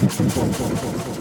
フォンフォンフォンフォン。